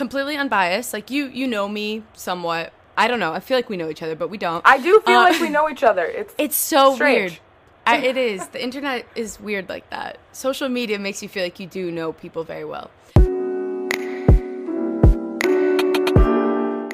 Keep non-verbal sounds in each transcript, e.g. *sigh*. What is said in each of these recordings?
completely unbiased. Like you, you know me somewhat. I don't know. I feel like we know each other, but we don't. I do feel Uh, like we know each other. *laughs* It's It's so Strange. weird. I, it is. The internet is weird like that. Social media makes you feel like you do know people very well.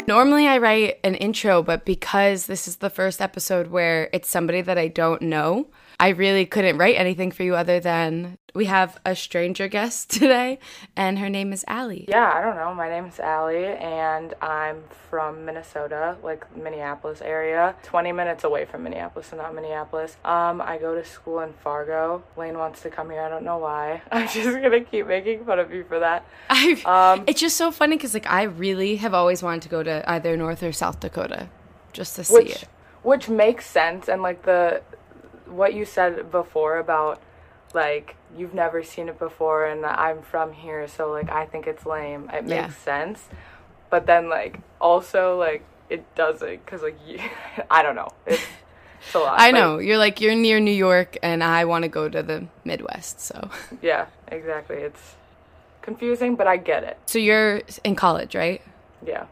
Normally, I write an intro, but because this is the first episode where it's somebody that I don't know, I really couldn't write anything for you other than we have a stranger guest *laughs* today, and her name is Allye. yeah, I don't know. My name's Allye, and I'm from Minnesota, like Minneapolis area, 20 minutes away from Minneapolis, so not Minneapolis. Um, I go to school in Fargo. Layne wants to come here. I don't know why. *laughs* I'm just gonna keep making fun of you for that. *laughs* I, Um, it's just so funny because like I really have always wanted to go to either North or South Dakota, just to see which it. which makes sense and like the what you said before about like you've never seen it before and I'm from here so like I think it's lame it Yeah. makes sense but then like also like it doesn't cuz like you, *laughs* I don't know it's, it's a lot *laughs* I but know you're like you're near New York, and I want to go to the Midwest. So, *laughs* yeah exactly it's confusing but I get it so you're in college, right? yeah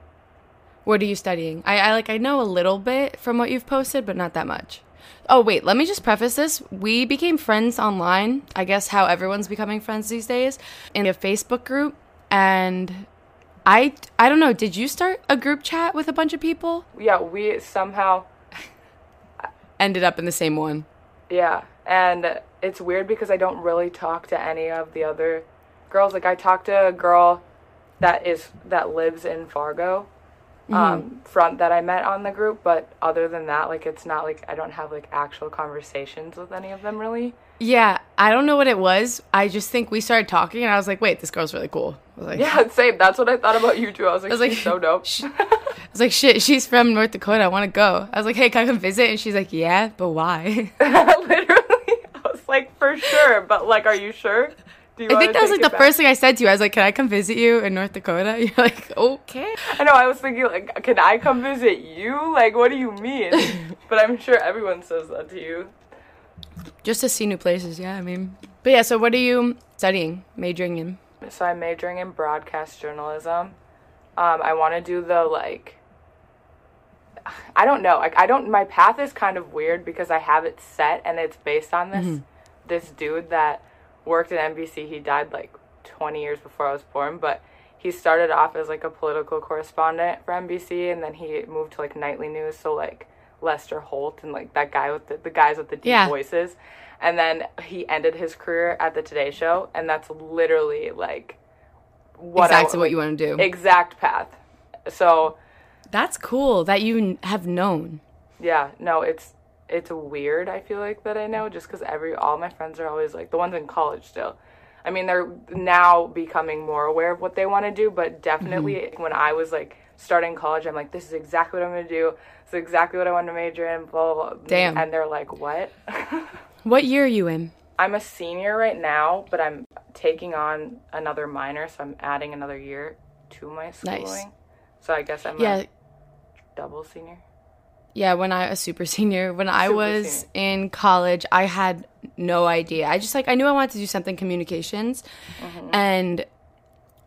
What are you studying? I, I like I know a little bit from what you've posted, but not that much. Oh wait, let me just preface this. We became friends online. I guess how everyone's becoming friends these days in a Facebook group, and I I don't know. Did you start a group chat with a bunch of people? yeah we somehow *laughs* Ended up in the same one. Yeah, and it's weird because I don't really talk to any of the other girls. Like I talked to a girl that is that lives in Fargo, um, from that I met on the group. But other than that, like it's not like I don't have like actual conversations with any of them really. Yeah, I don't know what it was. I just think we started talking, and I was like, "Wait, this girl's really cool." I was like, Yeah, *laughs* same. That's what I thought about you too. I was like, I was like, "She's so dope. *laughs* I was like, "Shit, she's from North Dakota. I want to go." I was like, "Hey, can I come visit?" And she's like, "Yeah, but why?" *laughs* Literally, I was like, for sure. But like, are you sure? I think that was like the back? first thing I said to you. I was like, "Can I come visit you in North Dakota?" *laughs* You're like, "Okay." I know. I was thinking, like, can I come visit you? Like, what do you mean? *laughs* but I'm sure everyone says that to you. Just to see new places. Yeah, I mean, but yeah. So, what are you studying, majoring in? So I'm majoring in broadcast journalism. Um, I want to do the like. *sighs* I don't know. Like I don't. My path is kind of weird because I have it set and it's based on this this dude that worked at NBC. He died like 20 years before I was born, but he started off as like a political correspondent for NBC, and then he moved to like nightly news. So like Lester Holt and like that guy with the, the guys with the deep Yeah. voices. And then he ended his career at the Today Show, and that's literally like what I- exactly what you want to do. exact path. So That's cool that you have known. yeah, no, it's it's weird. I feel like that I know just because every all my friends are always like the ones in college still. I mean, they're now becoming more aware of what they want to do, but definitely Mm-hmm. when I was like starting college, I'm like, this is exactly what I'm gonna do. This is exactly what I want to major in. Blah blah. blah. Damn. And they're like, what? *laughs* What year are you in? I'm a senior right now, but I'm taking on another minor, so I'm adding another year to my schooling. Nice. So I guess I'm Yeah, a double senior. Yeah, when I a super *laughs* senior, when I Super was senior. in college, I had no idea. I just like I knew I wanted to do something communications, Mm-hmm. and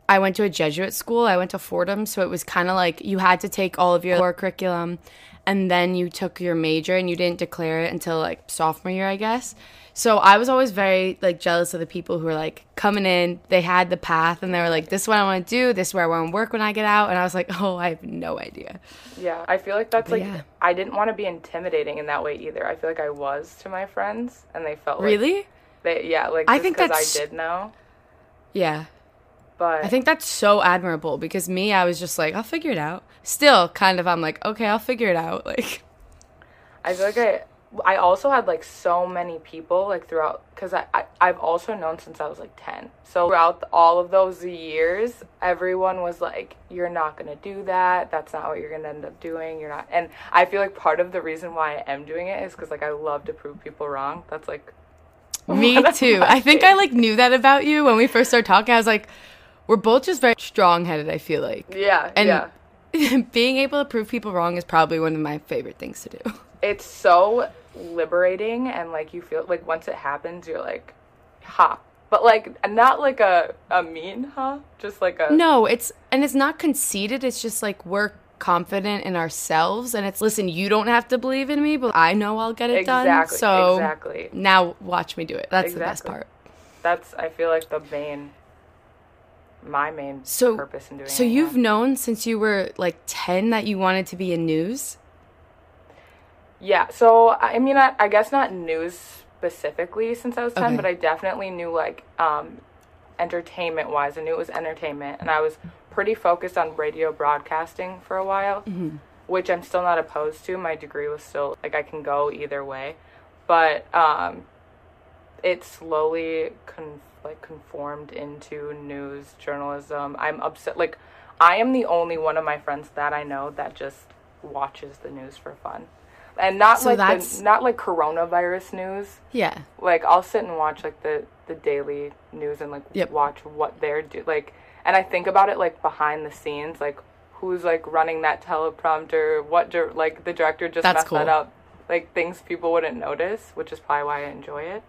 I went to a Jesuit school. I went to Fordham, so it was kind of like you had to take all of your core curriculum, and then you took your major, and you didn't declare it until like sophomore year, I guess. So I was always very like jealous of the people who were like coming in. They had the path, and they were like, "This is what I want to do. This is where I want to work when I get out." And I was like, *laughs* "Oh, I have no idea." Yeah, I feel like that's like yeah. I didn't want to be intimidating in that way either. I feel like I was to my friends, and they felt like Really? they yeah like I think that's- I did know, Yeah. but I think that's so admirable because me, I was just like, I'll figure it out. Still, kind of, I'm like, okay, I'll figure it out. *laughs* Like, I feel like I I also had like so many people like throughout because I, I I've also known since I was like ten. So throughout all of those years, everyone was like, "You're not gonna do that. That's not what you're gonna end up doing. You're not." And I feel like part of the reason why I am doing it is because like I love to prove people wrong. That's like *laughs* me too. I think I like knew that about you when we first started talking. I was like, we're both just very strong headed, I feel like. yeah And yeah. *laughs* being able to prove people wrong is probably one of my favorite things to do. It's so liberating and like you feel like once it happens you're like ha but like not like a a mean, huh? Just like a No, it's and it's not conceited. It's just like we're confident in ourselves, and it's listen. You don't have to believe in me, but I know I'll get it done. Exactly, So exactly. now watch me do it. That's the best part. That's I feel like the main my main So purpose in doing it. so you've yeah. known since you were like ten that you wanted to be in news. Yeah, so I mean, I, I guess not news specifically since I was 10, Okay. but I definitely knew like um, entertainment wise. I knew it was entertainment, and I was pretty focused on radio broadcasting for a while, which I'm still not opposed to. My degree was still like I can go either way, but um, it slowly con- like conformed into news journalism. I'm upset. Like I am the only one of my friends that I know that just watches the news for fun. And not So like the, not like coronavirus news. Yeah. Like I'll sit and watch like the the daily news and like Yep. watch what they're do like and I think about it like behind the scenes like who's like running that teleprompter what dir- like the director just That's messed that up like things people wouldn't notice which is probably why I enjoy it.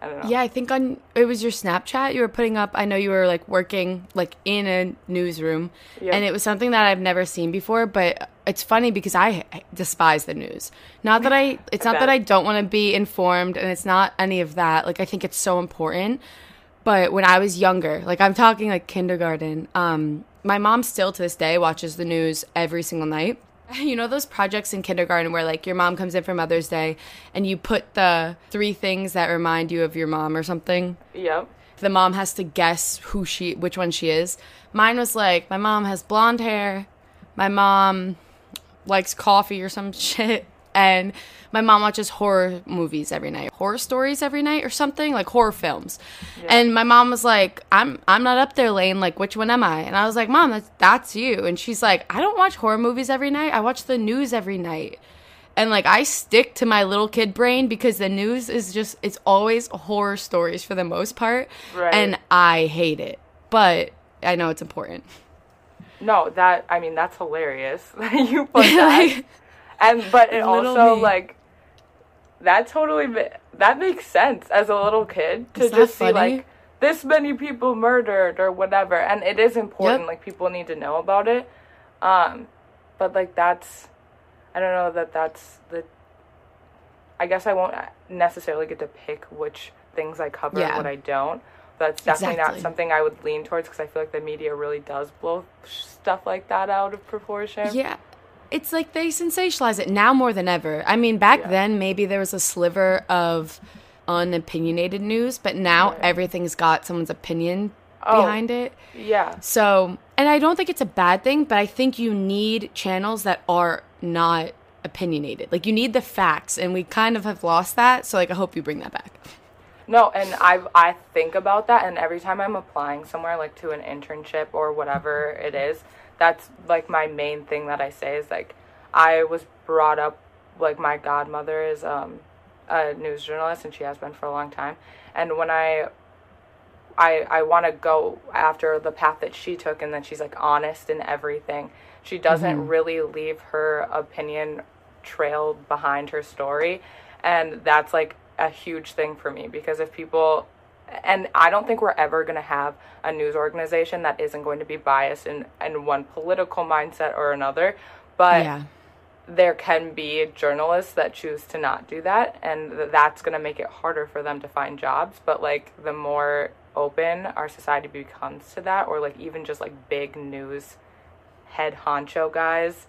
I don't know. Yeah, I think on it was your Snapchat you were putting up. I know you were like working like in a newsroom, Yeah. and it was something that I've never seen before. But it's funny because I despise the news. Not that I, *laughs* it's not that. I don't want to be informed, and it's not any of that. Like I think it's so important. But when I was younger, like I'm talking like kindergarten, um, my mom still to this day watches the news every single night. *laughs* You know those projects in kindergarten where like your mom comes in for Mother's Day and you put the three things that remind you of your mom or something? Yep. The mom has to guess who she which one she is. Mine was like my mom has blonde hair, my mom likes coffee or some *laughs* shit, and my mom watches horror movies every night, horror stories every night or something, like horror films. And my mom was like, "I'm I'm not up there, Layne. Like, which one am I?" And I was like, "Mom, that's that's you." And she's like, "I don't watch horror movies every night. I watch the news every night." And like I stick to my little kid brain because the news is just it's always horror stories for the most part. Right. And I hate it. But I know it's important. No, that I mean that's hilarious. *laughs* that you *laughs* put that. Like, and but it Little also me. like that totally ma- that makes sense as a little kid to Is just see funny? like this many people murdered or whatever and it is important Yep. like people need to know about it um but like that's i don't know that that's the i guess i won't necessarily get to pick which things i cover and what i don't that's definitely Exactly. not something i would lean towards because i feel like the media really does blow stuff like that out of proportion yeah. It's like they sensationalize it now more than ever. I mean, back Yeah. then maybe there was a sliver of unopinionated news, but now Right. everything's got someone's opinion Oh. behind it. yeah So, and I don't think it's a bad thing, but I think you need channels that are not opinionated. Like you need the facts, and we kind of have lost that. So, like, I hope you bring that back. No, and I I think about that, and every time I'm applying somewhere, like to an internship or whatever it is, that's like my main thing that I say is like, I was brought up like my godmother is um a news journalist, and she has been for a long time, and when I I I want to go after the path that she took, and then she's like honest in everything. She doesn't really leave her opinion trail behind her story, and that's like a huge thing for me because if people and I don't think we're ever going to have a news organization that isn't going to be biased in, in one political mindset or another. But yeah. there can be journalists that choose to not do that and th- that's going to make it harder for them to find jobs but like the more open our society becomes to that or like even just like big news head honcho guys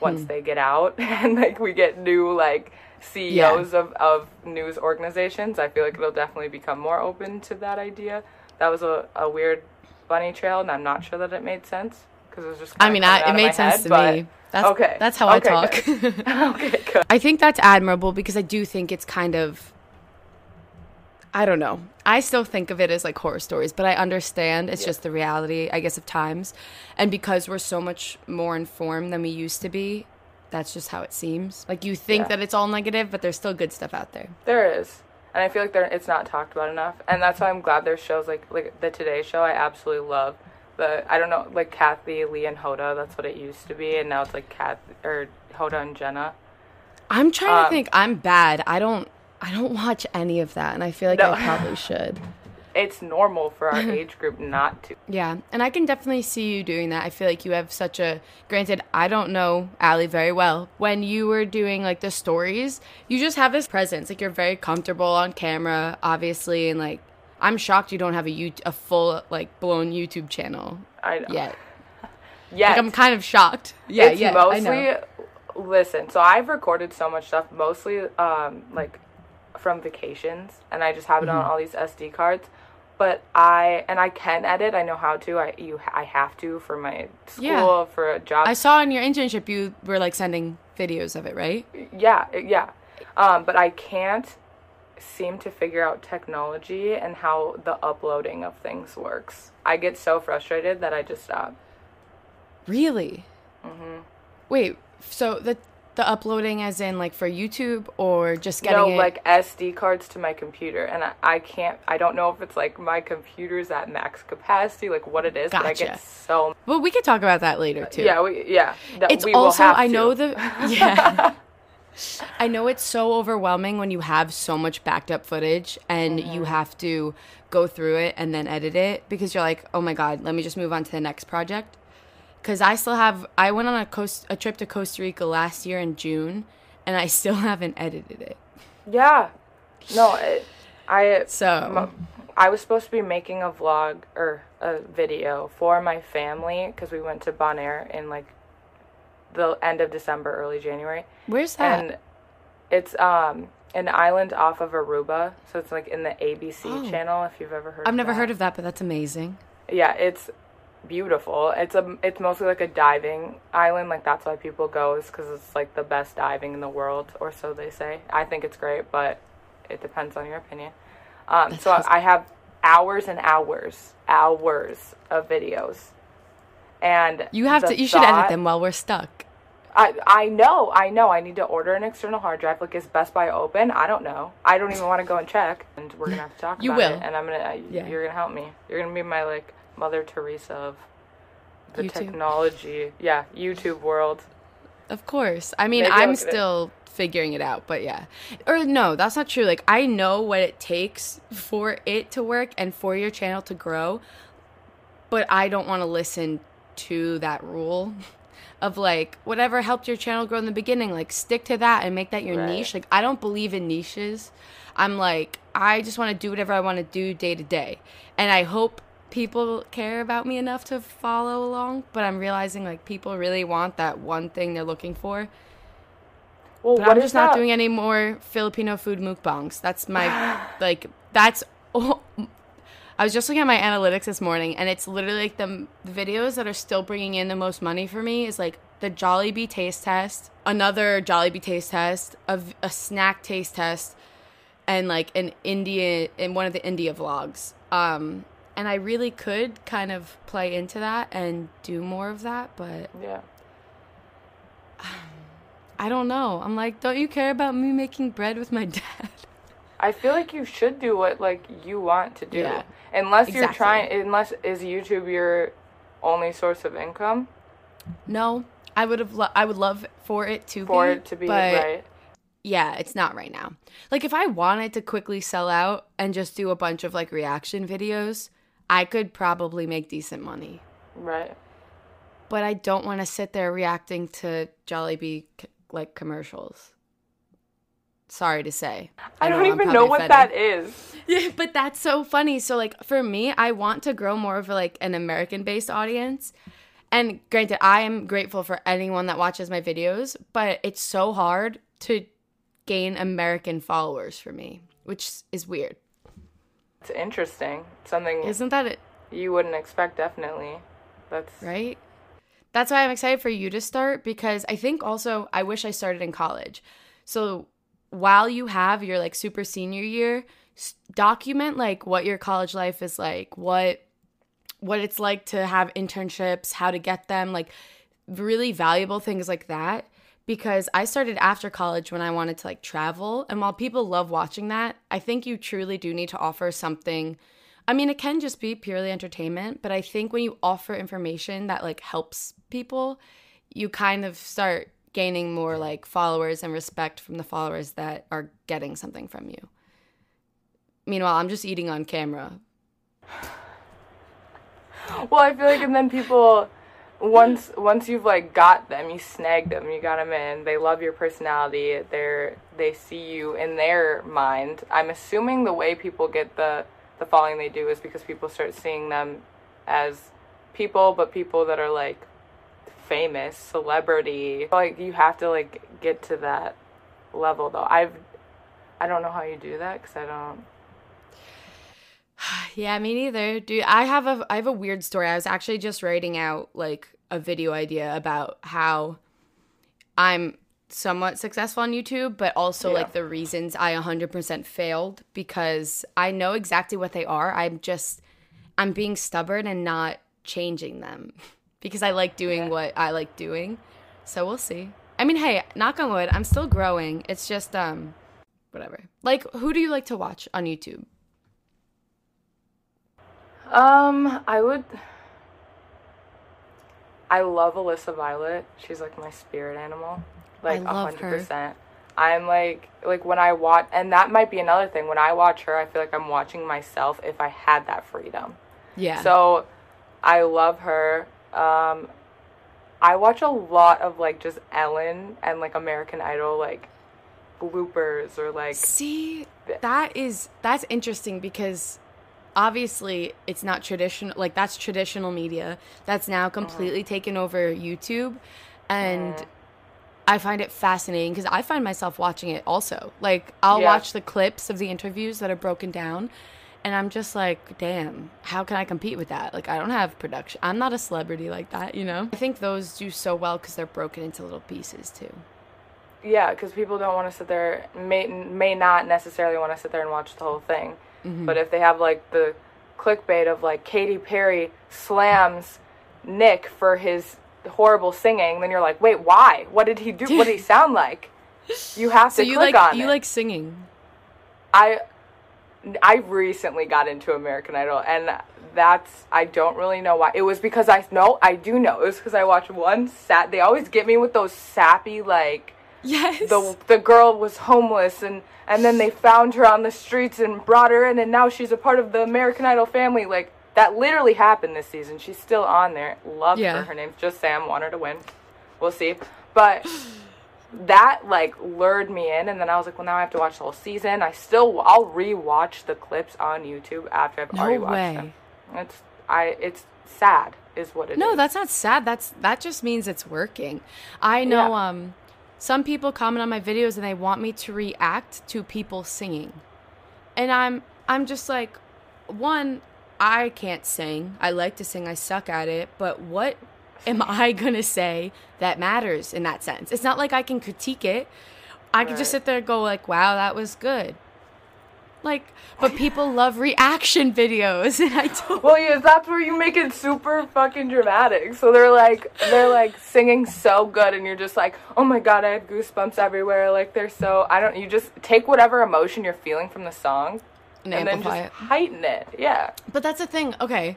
once hmm. they get out *laughs* and like we get new like CEOs of, of news organizations I feel like it'll definitely become more open to that idea that was a, a weird bunny trail and I'm not sure that it made sense because it was just I mean, I, it made sense head, to but- me. That's, okay That's how Okay, I talk. good. *laughs* *laughs* okay good I think that's admirable because I do think it's kind of I don't know. I still think of it as like horror stories, but I understand it's Yeah. just the reality, I guess, of times. And because we're so much more informed than we used to be, that's just how it seems. Like you think Yeah. that it's all negative, but there's still good stuff out there. There is, and I feel like there it's not talked about enough, and that's why I'm glad there's shows like like the Today Show. I absolutely love the I don't know like Kathie Lee and Hoda. That's what it used to be, and now it's like Kath or Hoda and Jenna. I'm trying to Um, think. I'm bad. I don't. I don't watch any of that, and I feel like No. I probably should. *laughs* it's normal for our *laughs* age group not to. Yeah, and I can definitely see you doing that. I feel like you have such a. Granted, I don't know Allye very well. When you were doing like the stories, you just have this presence. Like you're very comfortable on camera, obviously, and like I'm shocked you don't have a U- a full like blown YouTube channel I know. yet. Yeah. Like I'm kind of shocked. Yeah, it's yeah. I mostly know. listen so i've recorded so much stuff mostly um like from vacations and i just have it Mm-hmm. on all these sd cards but i and i can edit i know how to i you i have to for my school Yeah. for a job I saw in your internship you were like sending videos of it, right? yeah yeah um but i can't seem to figure out technology and how the uploading of things works i get so frustrated that i just stop Really? Mm-hmm. Wait, so the the uploading as in like for YouTube or just getting no it? like sd cards to my computer and I, I can't i don't know if it's like my computer's at max capacity like what it is but i Gotcha. get so well, we could talk about that later too. yeah we, yeah that it's we will also I to. know the *laughs* yeah. I know it's so overwhelming when you have so much backed up footage and Mm-hmm. you have to go through it and then edit it because you're like, "Oh my god, let me just move on to the next project." Cuz I still have I went on a coast a trip to Costa Rica last year in June and I still *laughs* haven't edited it. yeah no *laughs* it, i So, i was supposed to be making a vlog or a video for my family because we went to bonaire in like the end of december early january where's that? and it's um an island off of aruba so it's like in the abc Oh. channel if you've ever heard I've never that. heard of that, but that's amazing. yeah it's beautiful it's a it's mostly like a diving island like that's why people go is because it's like the best diving in the world or so they say i think it's great but it depends on your opinion um so i have hours and hours hours of videos and You have to you should edit them while we're stuck. I I know, I know. I need to order an external hard drive. Like, is Best Buy open? I don't know. I don't even want to go and check. And we're gonna have to talk You about will. it. And I'm gonna. Yeah. You're gonna help me. You're gonna be my like Mother Teresa of the YouTube. technology. Yeah, YouTube world. Of course. I mean, Maybe I'm get it. still figuring it out, but yeah. Or no, that's not true. Like I know what it takes for it to work and for your channel to grow, but I don't want to listen to that rule *laughs* of like whatever helped your channel grow in the beginning, like stick to that and make that your Right. niche. Like I don't believe in niches. I'm like I just want to do whatever I want to do day to day. And I hope people care about me enough to follow along, but I'm realizing like people really want that one thing they're looking for. Well, But I'm just not that? doing any more Filipino food mukbangs. That's my *gasps* like that's *laughs* I was just looking at my analytics this morning and it's literally like the, the videos that are still bringing in the most money for me is like the Jollibee taste test, another Jollibee taste test, a snack taste test and like an India in one of the India vlogs. Um and I really could kind of play into that and do more of that, but Yeah. *sighs* I don't know. I'm like, don't you care about me making bread with my *laughs* dad? I feel like you should do what like you want to do. Yeah. Unless you're trying. Unless is YouTube your only source of income No, I would have. Lo- I would love for it to for be, it to be but right. yeah, it's not right now. Like if I wanted to quickly sell out and just do a bunch of like reaction videos, I could probably make decent money. Right. But I don't want to sit there reacting to Jollibee like commercials. Sorry to say. I, don't I'm even know what that is. *laughs* Yeah, but that's so funny. So like for me, I want to grow more of like an American based audience. And granted, I am grateful for anyone that watches my videos, but it's so hard to gain American followers for me, which is weird. It's interesting. Something Isn't that it, you wouldn't expect. Definitely. That's right? That's why I'm excited for you to start because I think also I wish I started in college. So while you have your like super senior year, s- document like what your college life is like, what what it's like to have internships, how to get them, like really valuable things like that because I started after college when I wanted to like travel and while people love watching that, I think you truly do need to offer something I mean, it can just be purely entertainment, but I think when you offer information that like helps people, you kind of start gaining more like followers and respect from the followers that are getting something from you. Meanwhile, I'm just eating on camera well, I feel like, and then people, once once you've like got them, you snagged them, you got them in. They love your personality. They're they see you in their mind. I'm assuming the way people get the the following they do is because people start seeing them as people, but people that are like famous, celebrity. Like you have to like get to that level though. I've I don't know how you do that because I don't. *sighs* Yeah, me neither. Dude, I have a I have a weird story. I was actually just writing out like a video idea about how I'm somewhat successful on YouTube, but also Yeah. like the reasons I 100% failed because I know exactly what they are. I'm just I'm being stubborn and not changing them *laughs* because I like doing Yeah. what I like doing. So we'll see. I mean, hey, knock on wood, I'm still growing. It's just um whatever. Like who do you like to watch on YouTube? Um, I would. I love Alyssa Violet. She's like my spirit animal. Like a hundred percent. I'm like like when I watch, and that might be another thing. When I watch her, I feel like I'm watching myself if I had that freedom. Yeah. So, I love her. Um, I watch a lot of like just Ellen and like American Idol like bloopers or like See, that is that's interesting because obviously it's not traditional like that's traditional media that's now uh-huh. completely taken over YouTube and I find it fascinating because I find myself watching it also. Like I'll Yeah. watch the clips of the interviews that are broken down and I'm just like, damn, how can I compete with that? Like I don't have production. I'm not a celebrity like that, you know? I think those do so well cuz they're broken into little pieces too. Yeah, because people don't want to sit there, may may not necessarily want to sit there and watch the whole thing. Mm-hmm. But if they have like the clickbait of like Katy Perry slams Nick for his horrible singing, then you're like, wait, why? What did he do? What did he *laughs* sound like? You have So to you click like on you it. like singing. I I recently got into American Idol and that's I don't really know why. It was because I know I do know. It was because I watched one sat they always get me with those sappy like Yes. the the girl was homeless and and then they found her on the streets and brought her in and now she's a part of the American Idol family like that literally happened this season. She's still on there. Love Yeah. her. Her name's just Sam. Want her to win. We'll see. But *sighs* that like lured me in and then I was like, well now I have to watch the whole season. I still I'll rewatch the clips on YouTube after I've No already watched way. them. It's I it's sad is what it is. No, that's not sad. That's that just means it's working. I know Yeah. um some people comment on my videos and they want me to react to people singing. And I'm I'm just like one I can't sing. I like to sing. I suck at it, but what am *laughs* I going to say that matters in that sense? It's not like I can critique it. I can just sit there and go like, "Wow, that was good." Like, but people love reaction videos *laughs* and I don't Well, yes, that's where you make it super fucking dramatic. So they're like, they're like singing so good, and you're just like, oh my god, I have goosebumps everywhere. Like they're so, I don't. You just take whatever emotion you're feeling from the song, and and then just it. heighten it. Yeah, But that's the thing. Okay,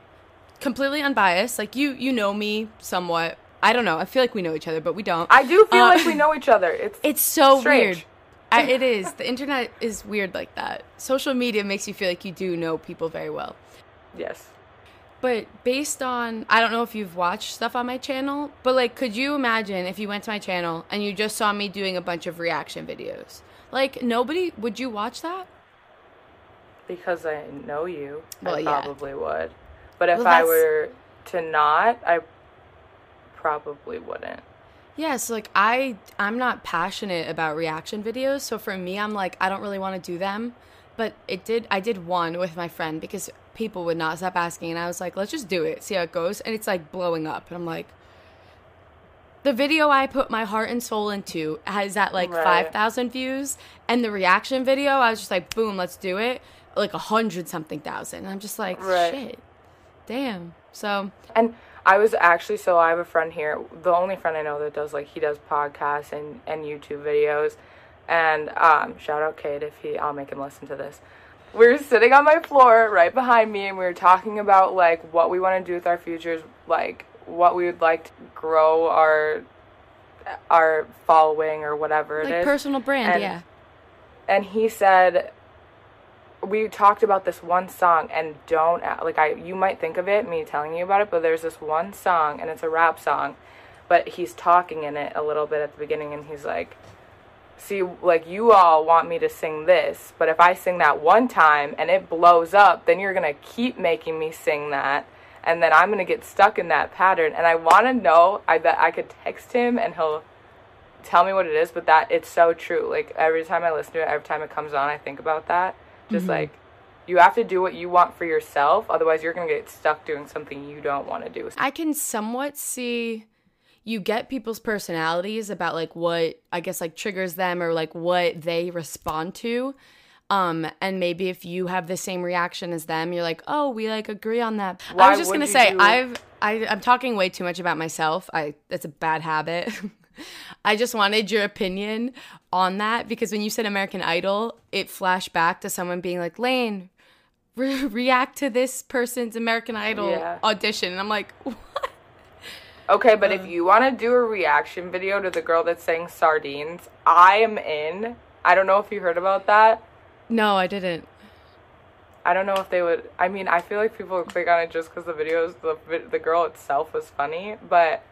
completely unbiased. Like you, you know me somewhat. I don't know. I feel like we know each other, but we don't. I do feel Uh, like we know each other. It's It's so Strange. weird. I, it is. The internet is weird like that. Social media makes you feel like you do know people very well. yes. But based on, I don't know if you've watched stuff on my channel, but like, could you imagine if you went to my channel and you just saw me doing a bunch of reaction videos? Like, nobody, would you watch that? Because I know you, Well, I yeah. probably would. But if Well, I were to not, I probably wouldn't. Yeah, so like I I'm not passionate about reaction videos, so for me I'm like I don't really want to do them. But it did I did one with my friend because people would not stop asking and I was like, let's just do it, see how it goes. And it's like blowing up. And I'm like the video I put my heart and soul into has at like Right. five thousand views, and the reaction video I was just like, boom, let's do it, like a hundred something thousand. And I'm just like, Right. shit, damn. So And I was actually so I have a friend here, the only friend I know that does like he does podcasts and and YouTube videos, and um, shout out Kate if he I'll make him listen to this. We were sitting on my floor right behind me, and we were talking about like what we want to do with our futures, like what we would like to grow our our following or whatever it like is. personal brand, And- yeah. and he said we talked about this one song and don't like I you might think of it me telling you about it, but there's this one song and it's a rap song, but he's talking in it a little bit at the beginning and he's like see like you all want me to sing this, but if I sing that one time and it blows up, then you're going to keep making me sing that and then I'm going to get stuck in that pattern and I want to know I bet I could text him and he'll tell me what it is, but that it's so true. Like every time I listen to it, every time it comes on, I think about that. Just like you have to do what you want for yourself, otherwise you're gonna get stuck doing something you don't want to do. I can somewhat see you get people's personalities about like what I guess like triggers them or like what they respond to. Um, and maybe if you have the same reaction as them, you're like, oh, we like agree on that. I was just gonna say, do- I've I, I'm talking way too much about myself. I that's a bad habit. *laughs* I just wanted your opinion on that because when you said American Idol, it flashed back to someone being like, Layne, re- react to this person's American Idol Yeah. audition. And I'm like, *laughs* what? Okay, but if uh. you want to do a reaction video to the girl that sang Sardines, I am in. I don't know if you heard about that. No, I didn't. I don't know if they would. I mean, I feel like people would click on it just because the videos, the the girl itself was funny, but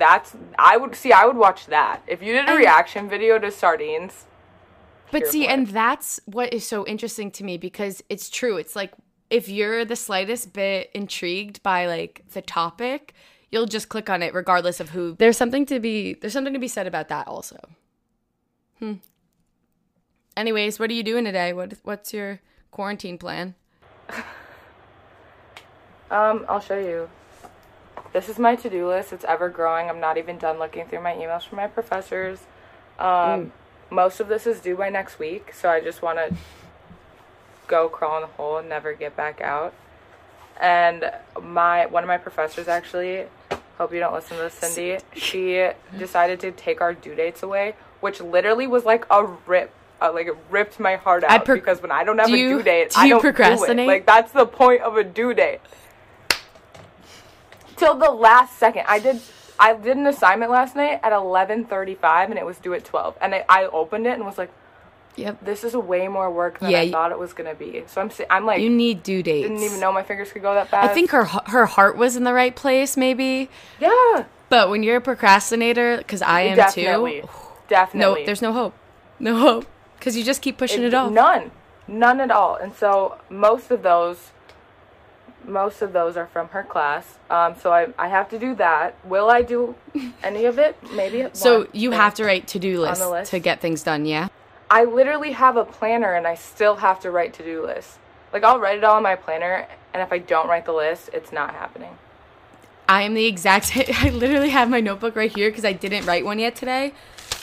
that's I would see. I would watch that if you did a And- reaction video to Sardines. But see, and it. that's what is so interesting to me because it's true. It's like if you're the slightest bit intrigued by like the topic, you'll just click on it regardless of who. There's something to be there's something to be said about that also. Hmm. Anyways, what are you doing today? What what's your quarantine plan? *laughs* Um, I'll show you. This is my to-do list. It's ever growing. I'm not even done looking through my emails from my professors. Um, most of this is due by next week, so I just want to go crawl in the hole and never get back out. And my one of my professors actually, hope you don't listen to this, Cindy. She decided to take our due dates away, which literally was like a rip. Uh, like it ripped my heart out pro- because when I don't have do a due date, do I don't procrastinate? Do it. Like that's the point of a due date till the last second. I did I did an assignment last night at 11:35 and it was due at 12. And I, I opened it and was like, Yep. this is way more work than Yeah, I thought it was going to be. So I'm I'm like You need due dates. didn't even know my fingers could go that fast. I think her her heart was in the right place maybe, yeah, but when you're a procrastinator cause I am definitely. too. Definitely. No, there's no hope. No hope cuz you just keep pushing it, off. None. None at all. And so most of those most of those are from her class. Um, so I, I have to do that. Will I do *laughs* any of it? Maybe. So you have to write to-do lists list. to get things done, yeah? I literally have a planner and I still have to write to do lists. Like I'll write it all in my planner, and if I don't write the list, it's not happening. I am the exact *laughs* I literally have my notebook right here because I didn't write one yet today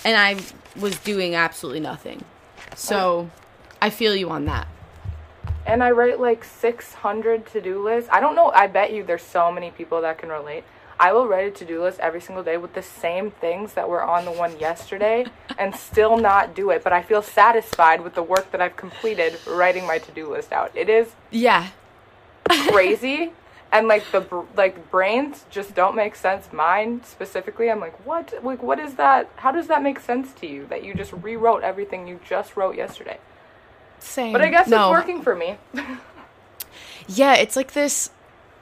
and I was doing absolutely nothing. So I feel you on that. And I write like 600 to do lists. I don't know. I bet you there's so many people that can relate. I will write a to do list every single day with the same things that were on the one yesterday *laughs* and still not do it. But I feel satisfied with the work that I've completed writing my to do list out. It is Yeah. crazy *laughs* and like the like brains just don't make sense mine specifically i'm like what like what is that how does that make sense to you that you just rewrote everything you just wrote yesterday Same. but i guess no. it's working for me Yeah, it's like this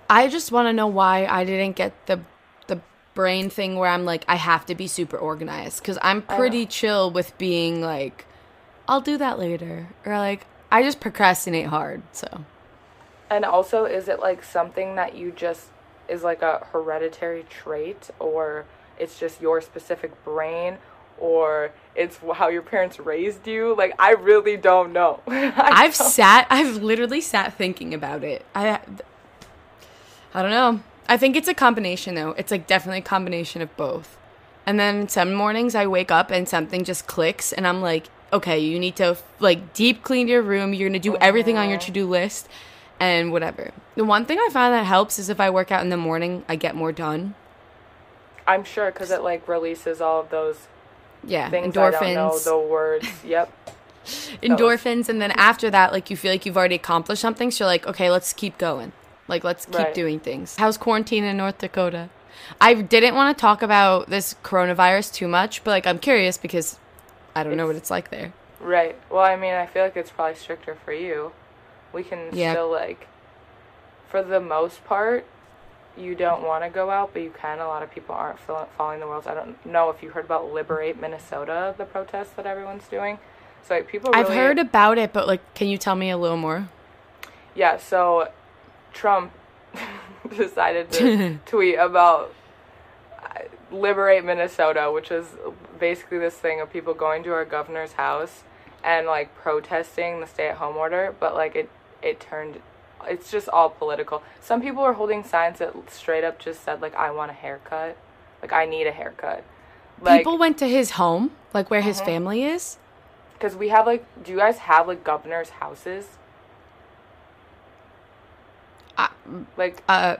I just want to know why I didn't get the the brain thing where I'm like I have to be super organized cuz I'm pretty chill with being like I'll do that later or like I just procrastinate hard. So and also is it like something that you just is like a hereditary trait or it's just your specific brain or it's how your parents raised you like i really don't know *laughs* I I've don't- sat I've literally sat thinking about it. I I don't know. I think it's a combination though. It's like definitely a combination of both. And then some mornings I wake up and something just clicks and I'm like, okay, you need to like deep clean your room. You're going to do everything on your uh-huh. to-do list and whatever. The one thing I find that helps is if I work out in the morning, I get more done. i'm sure because it like releases all of those Yeah, things I don't know endorphins. the words. *laughs* Yep. endorphins and then after that like you feel like you've already accomplished something so you're like okay let's keep going like let's keep Right. doing things how's quarantine in north dakota i didn't want to talk about this coronavirus too much but like i'm curious because i don't know what it's like there Right. Well, I mean, I feel like it's probably stricter for you. we can Yeah. still like for the most part you don't want to go out but you can a lot of people aren't following the rules i don't know if you heard about liberate minnesota the protest that everyone's doing so like, people I've heard about it, but like, can you tell me a little more? yeah so trump *laughs* decided to *laughs* tweet about uh, liberate minnesota which is basically this thing of people going to our governor's house and like protesting the stay-at-home order but like it it turned it's just all political some people are holding signs that straight up just said like i want a haircut like i need a haircut like People went to his home, like where his family is. because we have like do you guys have like governor's houses I- like Uh,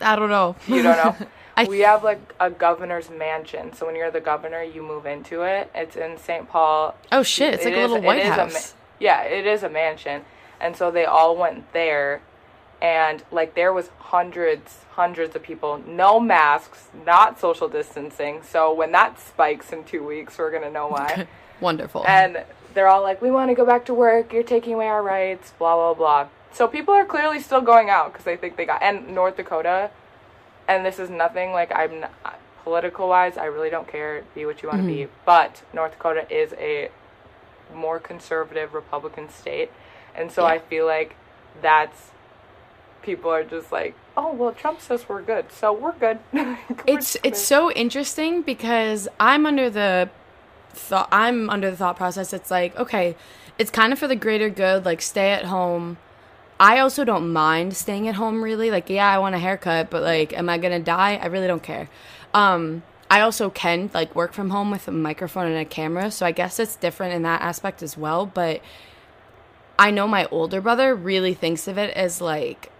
I don't know. You don't know. *laughs* I- we have like a governor's mansion. So when you're the governor, you move into it. It's in St. Paul. Oh shit! It's like It a little White is House. ma- yeah, it is a mansion. And so they all went there and like there was hundreds hundreds of people, no masks, not social distancing. So when that spikes in 2 weeks, we're going to know why. *laughs* Wonderful. and they're all like, "We want to go back to work. You're taking away our rights." Blah blah blah. So people are clearly still going out because they think they got. And North Dakota, and this is nothing like I'm not, uh, political wise. I really don't care. Be what you want to be. Mm-hmm. But North Dakota is a more conservative Republican state, and so I feel like that's people are just like, "Oh well, Trump says we're good, so we're good." *laughs* We're it's it's so interesting because I'm under the thought I'm under the thought process it's like okay it's kind of for the greater good like stay at home. I also don't mind staying at home really. Like yeah I want a haircut but like am I gonna die? I really don't care. Um I also can like work from home with a microphone and a camera so I guess it's different in that aspect as well but I know my older brother really thinks of it as like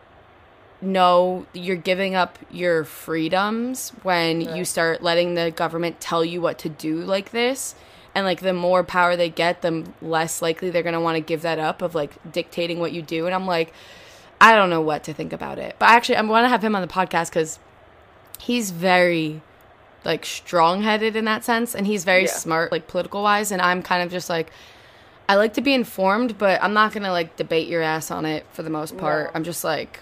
no, you're giving up your freedoms when you start letting the government tell you what to do like this. And like the more power they get, the less likely they're going to want to give that up of like dictating what you do. And I'm like, I don't know what to think about it. But actually, I want to have him on the podcast because he's very like strong headed in that sense. And he's very Yeah. smart, like political wise. And I'm kind of just like, I like to be informed, but I'm not going to like debate your ass on it for the most part. No. I'm just like,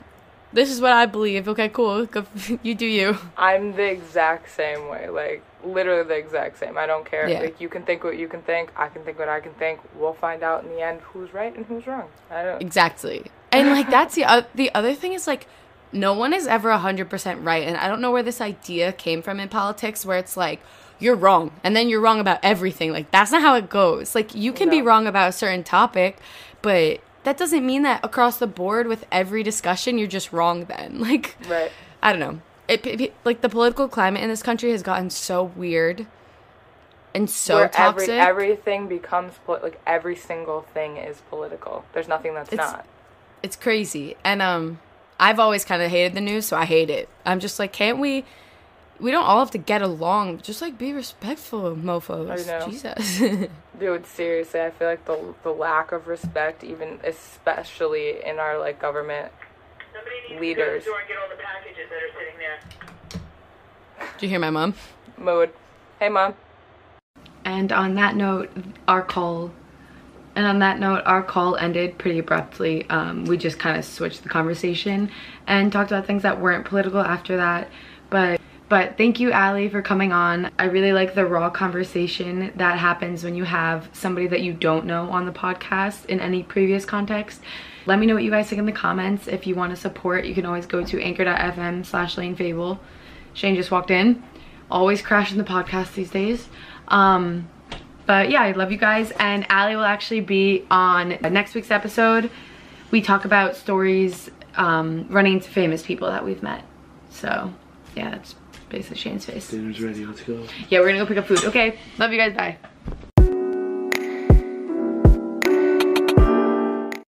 this is what I believe. Okay, cool. *laughs* You do you. I'm the exact same way. Like literally the exact same. I don't care. Yeah. Like you can think what you can think. I can think what I can think. We'll find out in the end who's right and who's wrong. I don't. Exactly. And like that's the uh, the other thing is like no one is ever 100% right and I don't know where this idea came from in politics where it's like you're wrong and then you're wrong about everything. Like that's not how it goes. Like you can be wrong about a certain topic, but that doesn't mean that across the board with every discussion you're just wrong then. *laughs* Like Right. I don't know. It, it like the political climate in this country has gotten so weird and so Where toxic. every everything becomes poli- like every single thing is political. There's nothing that's It's- not. It's crazy. And um I've always kind of hated the news, so I hate it. I'm just like, can't we we don't all have to get along. Just like be respectful, mofos. I know. Jesus. *laughs* Dude, seriously, I feel like the the lack of respect, even especially in our like government. Leaders. to go to the store and get all the packages that are sitting there. Did you hear my mom? Mood. Hey, mom. And on that note, our call and on that note, our call ended pretty abruptly. Um, we just kind of switched the conversation and talked about things that weren't political after that. But but thank you, Allye, for coming on. I really like the raw conversation that happens when you have somebody that you don't know on the podcast in any previous context. Let me know what you guys think in the comments. If you want to support, you can always go to anchor.fm slash Layne Fable. Shane just walked in. Always crashing the podcast these days. Um, but yeah, I love you guys. And Allye will actually be on next week's episode. We talk about stories um, running into famous people that we've met. So yeah, that's basically Shane's face. Dinner's ready, let's go. Yeah, we're gonna go pick up food. Okay, love you guys. Bye.